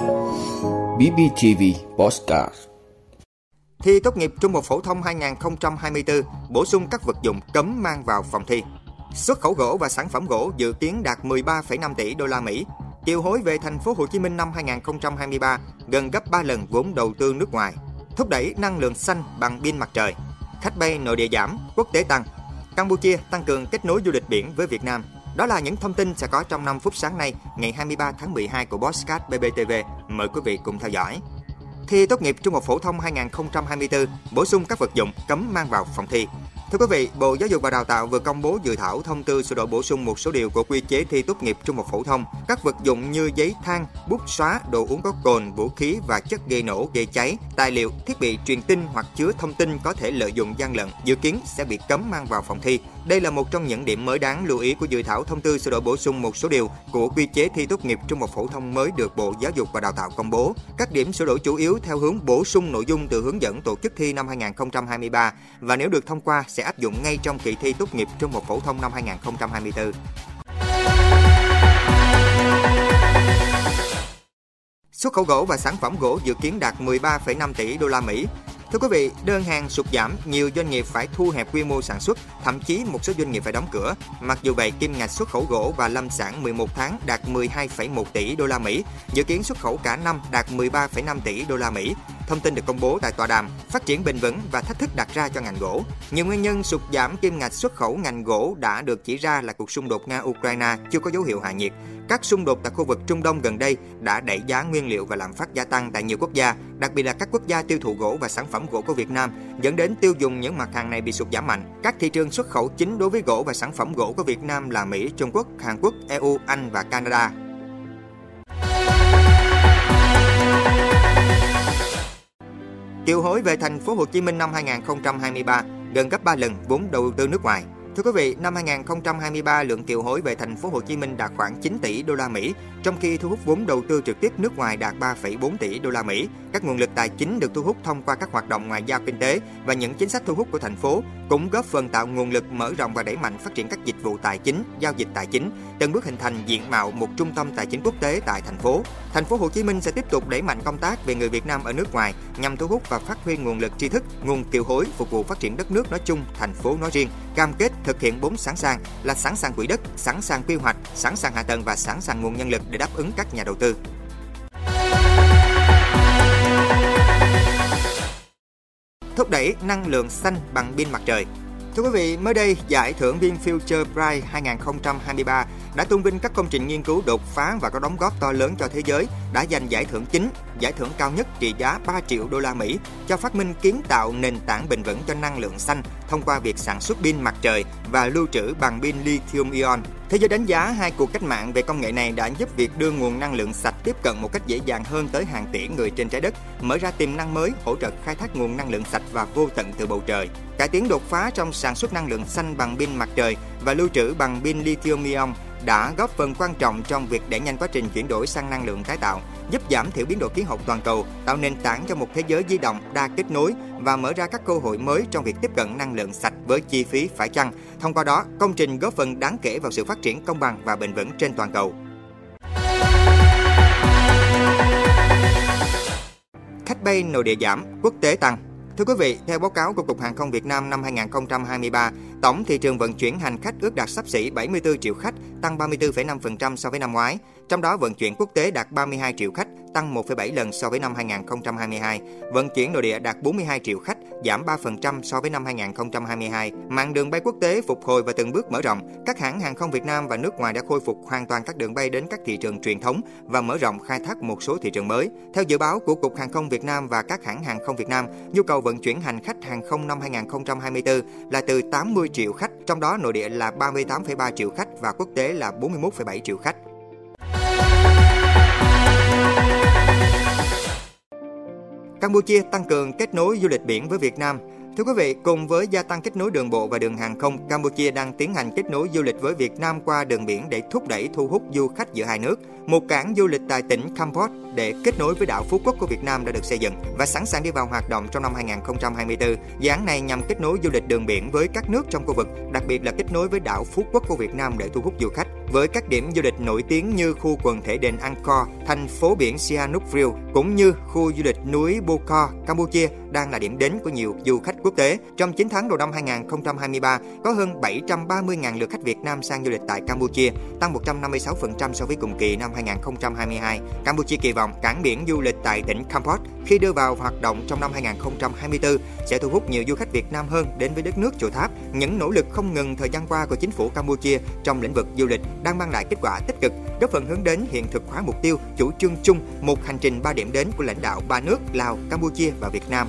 BBTV Postcard Thi tốt nghiệp trung học phổ thông 2024 bổ sung các vật dụng cấm mang vào phòng thi. Xuất khẩu gỗ và sản phẩm gỗ dự kiến đạt 13,5 tỷ đô la Mỹ. Kiều hối về thành phố Hồ Chí Minh năm 2023 gần gấp 3 lần vốn đầu tư nước ngoài. Thúc đẩy năng lượng xanh bằng pin mặt trời. Khách bay nội địa giảm, quốc tế tăng. Campuchia tăng cường kết nối du lịch biển với Việt Nam. Đó là những thông tin sẽ có trong 5 phút sáng nay, ngày 23 tháng 12 của Bosscat BBTV. Mời quý vị cùng theo dõi. Thi tốt nghiệp trung học phổ thông 2024 bổ sung các vật dụng cấm mang vào phòng thi. Thưa quý vị, Bộ Giáo dục và Đào tạo vừa công bố dự thảo thông tư sửa đổi bổ sung một số điều của quy chế thi tốt nghiệp trung học phổ thông. Các vật dụng như giấy than, bút xóa, đồ uống có cồn, vũ khí và chất gây nổ, gây cháy, tài liệu, thiết bị truyền tin hoặc chứa thông tin có thể lợi dụng gian lận dự kiến sẽ bị cấm mang vào phòng thi. Đây là một trong những điểm mới đáng lưu ý của dự thảo thông tư sửa đổi bổ sung một số điều của quy chế thi tốt nghiệp trung học phổ thông mới được Bộ Giáo dục và Đào tạo công bố. Các điểm sửa đổi chủ yếu theo hướng bổ sung nội dung từ hướng dẫn tổ chức thi năm 2023 và nếu được thông qua sẽ áp dụng ngay trong kỳ thi tốt nghiệp trung học phổ thông năm 2024. Xuất khẩu gỗ và sản phẩm gỗ dự kiến đạt 13,5 tỷ đô la Mỹ. Thưa quý vị, đơn hàng sụt giảm, nhiều doanh nghiệp phải thu hẹp quy mô sản xuất, thậm chí một số doanh nghiệp phải đóng cửa. Mặc dù vậy, kim ngạch xuất khẩu gỗ và lâm sản 11 tháng đạt 12,1 tỷ đô la Mỹ, dự kiến xuất khẩu cả năm đạt 13,5 tỷ đô la Mỹ. Thông tin được công bố tại tọa đàm Phát triển bền vững và thách thức đặt ra cho ngành gỗ. Nhiều nguyên nhân sụt giảm kim ngạch xuất khẩu ngành gỗ đã được chỉ ra là cuộc xung đột Nga-Ukraine chưa có dấu hiệu hạ nhiệt. Các xung đột tại khu vực Trung Đông gần đây đã đẩy giá nguyên liệu và lạm phát gia tăng tại nhiều quốc gia, đặc biệt là các quốc gia tiêu thụ gỗ và sản phẩm gỗ của Việt Nam, dẫn đến tiêu dùng những mặt hàng này bị sụt giảm mạnh. Các thị trường xuất khẩu chính đối với gỗ và sản phẩm gỗ của Việt Nam là Mỹ, Trung Quốc, Hàn Quốc, EU, Anh và Canada. Kiều hối về thành phố Hồ Chí Minh năm 2023 gần gấp 3 lần vốn đầu tư nước ngoài. Thưa quý vị, năm 2023 lượng kiều hối về thành phố Hồ Chí Minh đạt khoảng 9 tỷ đô la Mỹ, trong khi thu hút vốn đầu tư trực tiếp nước ngoài đạt 3,4 tỷ đô la Mỹ. Các nguồn lực tài chính được thu hút thông qua các hoạt động ngoại giao kinh tế và những chính sách thu hút của thành phố cũng góp phần tạo nguồn lực mở rộng và đẩy mạnh phát triển các dịch vụ tài chính, giao dịch tài chính, từng bước hình thành diện mạo một trung tâm tài chính quốc tế tại thành phố. Thành phố Hồ Chí Minh sẽ tiếp tục đẩy mạnh công tác về người Việt Nam ở nước ngoài nhằm thu hút và phát huy nguồn lực tri thức, nguồn kiều hối phục vụ phát triển đất nước nói chung, thành phố nói riêng, cam kết thực hiện 4 sẵn sàng là sẵn sàng quỹ đất, sẵn sàng quy hoạch, sẵn sàng hạ tầng và sẵn sàng nguồn nhân lực để đáp ứng các nhà đầu tư. Thúc đẩy năng lượng xanh bằng pin mặt trời. Thưa quý vị, mới đây, giải thưởng Pin Future Prize 2023 đã tôn vinh các công trình nghiên cứu đột phá và có đóng góp to lớn cho thế giới đã giành giải thưởng chính, giải thưởng cao nhất trị giá 3 triệu đô la Mỹ cho phát minh kiến tạo nền tảng bền vững cho năng lượng xanh thông qua việc sản xuất pin mặt trời và lưu trữ bằng pin lithium ion. Thế giới đánh giá hai cuộc cách mạng về công nghệ này đã giúp việc đưa nguồn năng lượng sạch tiếp cận một cách dễ dàng hơn tới hàng tỷ người trên trái đất, mở ra tiềm năng mới hỗ trợ khai thác nguồn năng lượng sạch và vô tận từ bầu trời. Cải tiến đột phá trong sản xuất năng lượng xanh bằng pin mặt trời và lưu trữ bằng pin lithium ion đã góp phần quan trọng trong việc đẩy nhanh quá trình chuyển đổi sang năng lượng tái tạo, giúp giảm thiểu biến đổi khí hậu toàn cầu, tạo nền tảng cho một thế giới di động đa kết nối và mở ra các cơ hội mới trong việc tiếp cận năng lượng sạch với chi phí phải chăng. Thông qua đó, công trình góp phần đáng kể vào sự phát triển công bằng và bền vững trên toàn cầu. Khách bay nội địa giảm, quốc tế tăng. Thưa quý vị, theo báo cáo của Cục Hàng không Việt Nam năm 2023, tổng thị trường vận chuyển hành khách ước đạt sắp xỉ 74 triệu khách, tăng 34,5% so với năm ngoái. Trong đó vận chuyển quốc tế đạt 32 triệu khách, tăng 1,7 lần so với năm 2022. Vận chuyển nội địa đạt 42 triệu khách, giảm 3% so với năm 2022. Mạng đường bay quốc tế phục hồi và từng bước mở rộng. Các hãng hàng không Việt Nam và nước ngoài đã khôi phục hoàn toàn các đường bay đến các thị trường truyền thống và mở rộng khai thác một số thị trường mới. Theo dự báo của Cục Hàng không Việt Nam và các hãng hàng không Việt Nam, nhu cầu vận chuyển hành khách hàng không năm 2024 là từ 80 triệu khách, trong đó nội địa là 38,3 triệu khách và quốc tế là 41,7 triệu khách. Campuchia tăng cường kết nối du lịch biển với Việt Nam. Thưa quý vị, cùng với gia tăng kết nối đường bộ và đường hàng không, Campuchia đang tiến hành kết nối du lịch với Việt Nam qua đường biển để thúc đẩy thu hút du khách giữa hai nước. Một cảng du lịch tại tỉnh Kampot để kết nối với đảo Phú Quốc của Việt Nam đã được xây dựng và sẵn sàng đi vào hoạt động trong năm 2024. Dự án này nhằm kết nối du lịch đường biển với các nước trong khu vực, đặc biệt là kết nối với đảo Phú Quốc của Việt Nam để thu hút du khách với các điểm du lịch nổi tiếng như khu quần thể đền Angkor, thành phố biển Sihanoukville cũng như khu du lịch núi Bokor, Campuchia đang là điểm đến của nhiều du khách quốc tế. Trong 9 tháng đầu năm 2023, có hơn 730.000 lượt khách Việt Nam sang du lịch tại Campuchia, tăng 156% so với cùng kỳ năm 2022. Campuchia kỳ vọng cảng biển du lịch tại tỉnh Kampot khi đưa vào hoạt động trong năm 2024 sẽ thu hút nhiều du khách Việt Nam hơn đến với đất nước chùa tháp. Những nỗ lực không ngừng thời gian qua của chính phủ Campuchia trong lĩnh vực du lịch đang mang lại kết quả tích cực, góp phần hướng đến hiện thực hóa mục tiêu chủ trương chung một hành trình ba điểm đến của lãnh đạo ba nước Lào, Campuchia và Việt Nam.